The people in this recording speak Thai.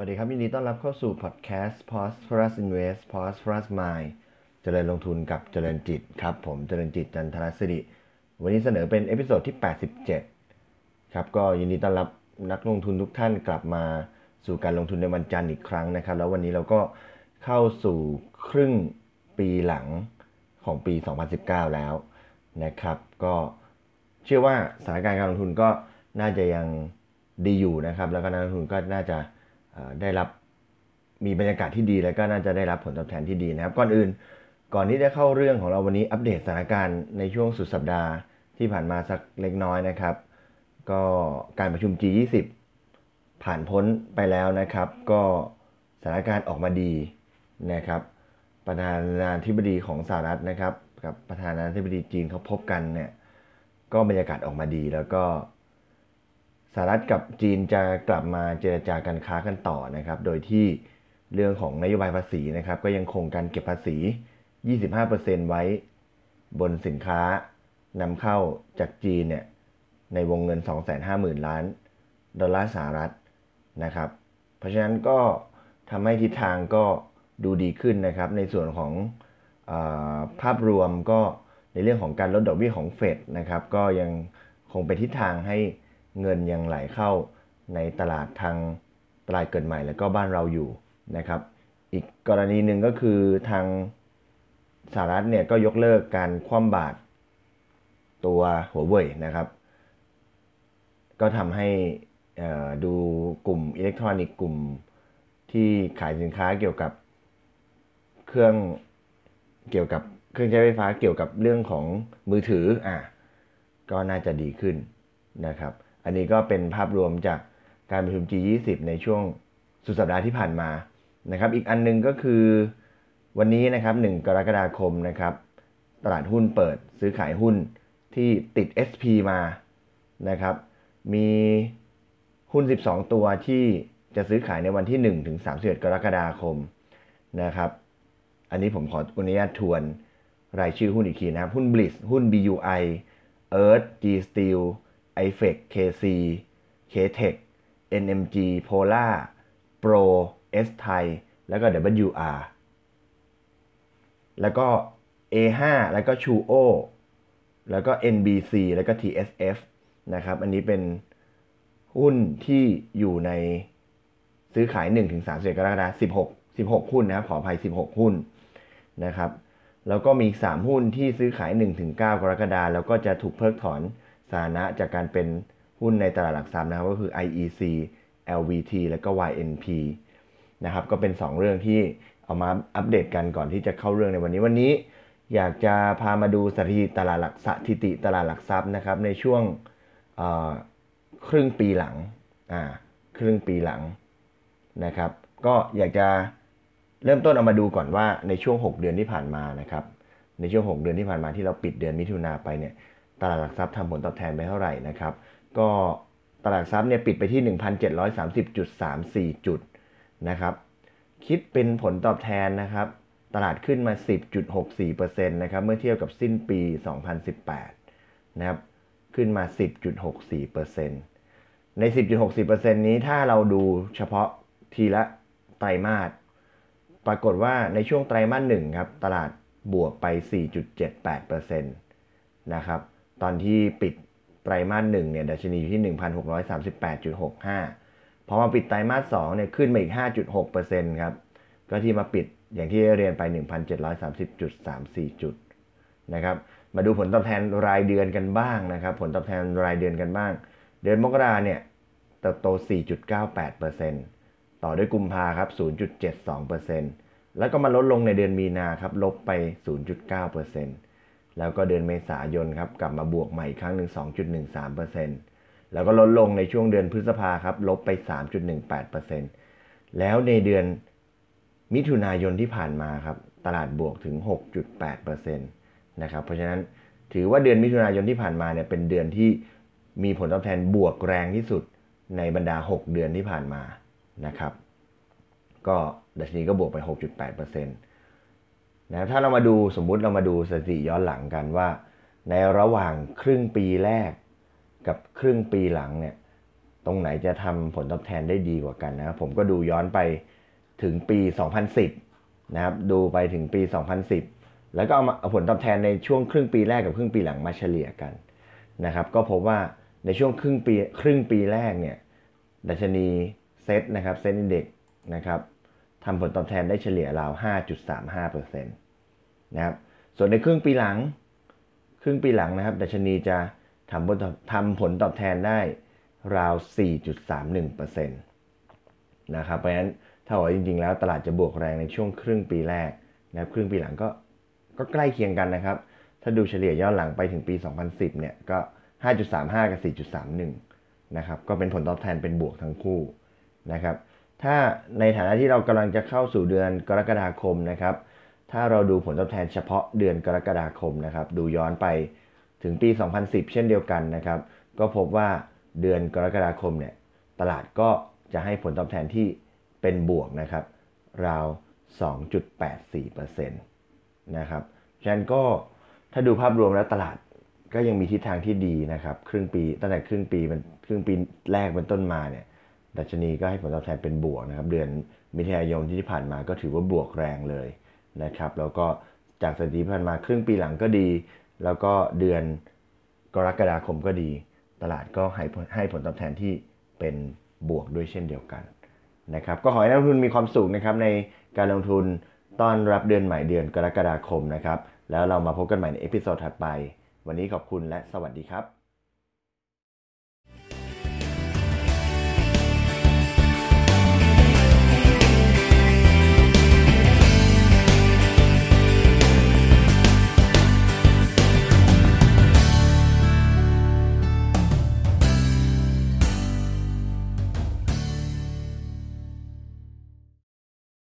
วัสดีครับยินดีต้อนรับเข้าสู่พอดแคสต์ Prosperous Invest Prosperous Mind เจริญลงทุนกับเจริญจิตครับ ผมเจริญจิตจันทรศิริวันนี้เสนอเป็น episode ที่ 87 ครับ ก็ยินดีต้อนรับนักลงทุนทุกท่านกลับมาสู่การลงทุนในวันจันทร์อีกครั้งนะครับ แล้ววันนี้เราก็เข้าสู่ครึ่งปีหลังของปี 2019 แล้วนะครับ ก็เชื่อว่าสถานการณ์การลงทุนก็น่าจะยังดีอยู่นะครับ แล้วก็นักลงทุนก็น่าจะ ได้รับมีบรรยากาศที่ดีแล้วก็น่าจะได้รับผลตอบแทนที่ดีนะครับ ก่อนอื่น ก่อนที่จะเข้าเรื่องของเราวันนี้อัปเดตสถานการณ์ในช่วงสุดสัปดาห์ที่ผ่านมาสักเล็กน้อยนะครับ ก็การประชุม G20 ผ่านพ้นไปแล้วนะครับ ก็สถานการณ์ออกมาดีนะครับ ประธานาธิบดีของสหรัฐนะครับ กับประธานาธิบดีจีนเขาพบกันเนี่ยก็บรรยากาศออกมาดีแล้วก็ สหรัฐกับจีนจะกลับมาเจรจาการค้ากันต่อนะครับ โดยที่เรื่องของนโยบายภาษีนะครับ ก็ยังคงการเก็บภาษี 25%ไว้บนสินค้านำเข้าจากจีนเนี่ยในวงเงิน 250,000 ล้าน ดอลลาร์สหรัฐนะครับ เพราะฉะนั้นก็ทำให้ทิศทางก็ดูดีขึ้นนะครับ ในส่วนของอภาพรวมก็ในเรื่องของการลดดอกเบี้ยของเฟดนะครับ ก็ยังคงเป็นทิศทางให้ เงินยังไหลเข้าในตลาดทางตลาดเกิดใหม่แล้วก็บ้านเราอยู่นะครับ อีกกรณีหนึ่งก็คือทางสหรัฐเนี่ยก็ยกเลิกการคว่ำบาตรตัวหัวเว่ยนะครับ ก็ทำให้ดูกลุ่มอิเล็กทรอนิกส์กลุ่มที่ขายสินค้าเกี่ยวกับเครื่องเกี่ยวกับเครื่องใช้ไฟฟ้าเกี่ยวกับเรื่องของมือถืออะก็น่าจะดีขึ้นนะครับ อันนี้ก็เป็นภาพรวมจากการประชุม G20 ในช่วงสุดสัปดาห์ที่ผ่านมานะครับ อีกอันนึงก็คือวันนี้นะครับ 1 กรกฎาคมนะครับ ตลาดหุ้นเปิดซื้อขายหุ้นที่ติด SP มานะครับ มีหุ้น 12 ตัวที่จะซื้อขายในวันที่ 1 ถึง 31 กรกฎาคมนะครับ อันนี้ผมขออนุญาตทวนรายชื่อหุ้นอีกทีนะครับ หุ้น Blitz หุ้น BUI Earth G Steel iFEC KC KTech NMG Polar Pro S Thai แล้วก็ WR แล้วก็ A5 แล้วก็ Chuo แล้วก็ NBC แล้วก็ TSF นะครับ อันนี้เป็นหุ้นที่อยู่ในซื้อขาย1ถึง31กรกฎาคม16 16 หุ้นนะครับ ขออภัย 16 หุ้นนะครับ แล้วก็มี 3 หุ้นที่ซื้อขาย1ถึง9กรกฎาคมแล้วก็จะถูกเพิกถอน สานะจากการเป็นหุ้นในตลาดหลักทรัพย์นะครับก็คือ IEC LVT และก็ YNP นะครับก็เป็น 2 เรื่องที่เอามาอัปเดตกันก่อนที่จะเข้าเรื่องในวันนี้วันนี้ อยากจะพามาดูสถิติตลาดหลักสถิติตลาดหลักทรัพย์นะครับในช่วงครึ่งปีหลังอ่าครึ่งปีหลังนะครับ ก็อยากจะเริ่มต้นเอามาดูก่อนว่าในช่วง 6 เดือนที่ผ่านมานะครับในช่วง 6 เดือนที่ผ่านมาที่เราปิดเดือนมิถุนาไปเนี่ย ตลาดหลักทรัพย์ทำผลตอบแทนไปเท่าไหร่นะครับ ก็ตลาดทรัพย์เนี่ยปิดไปที่ 1,730.34 จุดนะครับ คิดเป็นผลตอบแทนนะครับ ตลาดขึ้นมา 10.64%นะครับ เมื่อเทียบกับสิ้นปี 2018 นะครับ ขึ้นมา 10.64%ใน 10.64%นี้ถ้าเราดูเฉพาะทีละไตรมาส ปรากฏว่าในช่วงไตรมาสหนึ่งครับ ตลาดบวกไป 4.78%นะครับ ตอนที่ปิดไตรมาสหนึ่งเนี่ยดัชนีอยู่ที่ 1,638.65 พอมาปิดไตรมาสสองเนี่ยขึ้นมาอีก 5.6%ครับ ก็ที่มาปิดอย่างที่เรียนไป 1,730.34 จุดนะครับ มาดูผลตอบแทนรายเดือนกันบ้างนะครับ ผลตอบแทนรายเดือนกันบ้าง เดือนมกราเนี่ยเติบโต 4.98%ต่อด้วยกุมภาครับ 0.72%แล้วก็มาลดลงในเดือนมีนาครับ ลบไป 0.9% แล้วก็เดือนเมษายนครับกลับมาบวกใหม่ครั้งหนึ่ง2.13%แล้วก็ลดลงในช่วงเดือนพฤษภาครับลบไป 3.18%แล้วในเดือนมิถุนายนที่ผ่านมาครับตลาดบวกถึง 6.8%นะครับเพราะฉะนั้นถือว่าเดือนมิถุนายนที่ผ่านมาเนี่ยเป็นเดือนที่มีผลตอบแทนบวกแรงที่สุดในบรรดา 6 เดือนที่ผ่านมานะครับ ก็ดัชนีก็บวกไป 6.8%นะถ้าเรามาดูสมมุติเรามาดูสถิติย้อนหลังกันว่า ในระหว่างครึ่งปีแรกกับครึ่งปีหลังเนี่ยตรงไหนจะทำผลตอบแทนได้ดีกว่ากันนะครับผมก็ดูย้อนไปถึงปี 2010 นะครับดูไปถึงปี 2010 แล้วก็เอามาผลตอบแทนในช่วงครึ่งปีแรกกับครึ่งปีหลังมาเฉลี่ยกันนะครับก็พบว่าในช่วงครึ่งปีครึ่งปีแรกเนี่ยดัชนีเซ็ตนะครับ SET Index นะครับ ทำผลตอบแทนได้เฉลี่ยราว 5.35%นะครับ ส่วนในครึ่งปีหลัง ครึ่งปีหลังนะครับดัชนีจะทำผลตอบทำผลตอบแทนได้ราว 4.31%นะครับ เพราะฉะนั้นถ้าว่าจริงๆ แล้วตลาดจะบวกแรงในช่วงครึ่งปีแรกนะครับ ครึ่งปีหลังก็ก็ใกล้เคียงกันนะครับ ถ้าดูเฉลี่ยย้อนหลังไปถึงปี 2010 เนี่ยก็ 5.35 กับ 4.31 นะครับ ก็เป็นผลตอบแทนเป็นบวกทั้งคู่นะครับ ถ้าในฐานะที่เรากำลังจะเข้าสู่เดือนกรกฎาคมนะครับ ถ้าเราดูผลตอบแทนเฉพาะเดือนกรกฎาคมนะครับ ดูย้อนไปถึงปี 2010 เช่นเดียวกันนะครับ ก็พบว่าเดือนกรกฎาคมเนี่ยตลาดก็จะให้ผลตอบแทนที่เป็นบวกนะครับ ราว 2.84%นะครับฉะนั้นก็ถ้าดูภาพรวมแล้วตลาดก็ยังมีทิศทางที่ดีนะครับ ครึ่งปีตั้งแต่ครึ่งปีเป็นครึ่งปีแรกเป็นต้นมาเนี่ย ดัชนีก็ให้ผลตอบแทนเป็นบวกนะครับเดือนมิถุนายนที่ผ่านมาก็ถือว่าบวกแรงเลยนะครับแล้วก็จากสถิติผ่านมาครึ่งปีหลังก็ดี แล้วก็เดือนกรกฎาคมก็ดี ตลาดก็ให้ให้ผลตอบแทนที่เป็นบวกด้วยเช่นเดียวกันนะครับก็ขอให้นักลงทุนมีความสุขนะครับในการลงทุนต้อนรับเดือนใหม่เดือนกรกฎาคมนะครับแล้วเรามาพบกันใหม่ใน episode ถัดไป วันนี้ขอบคุณและสวัสดีครับ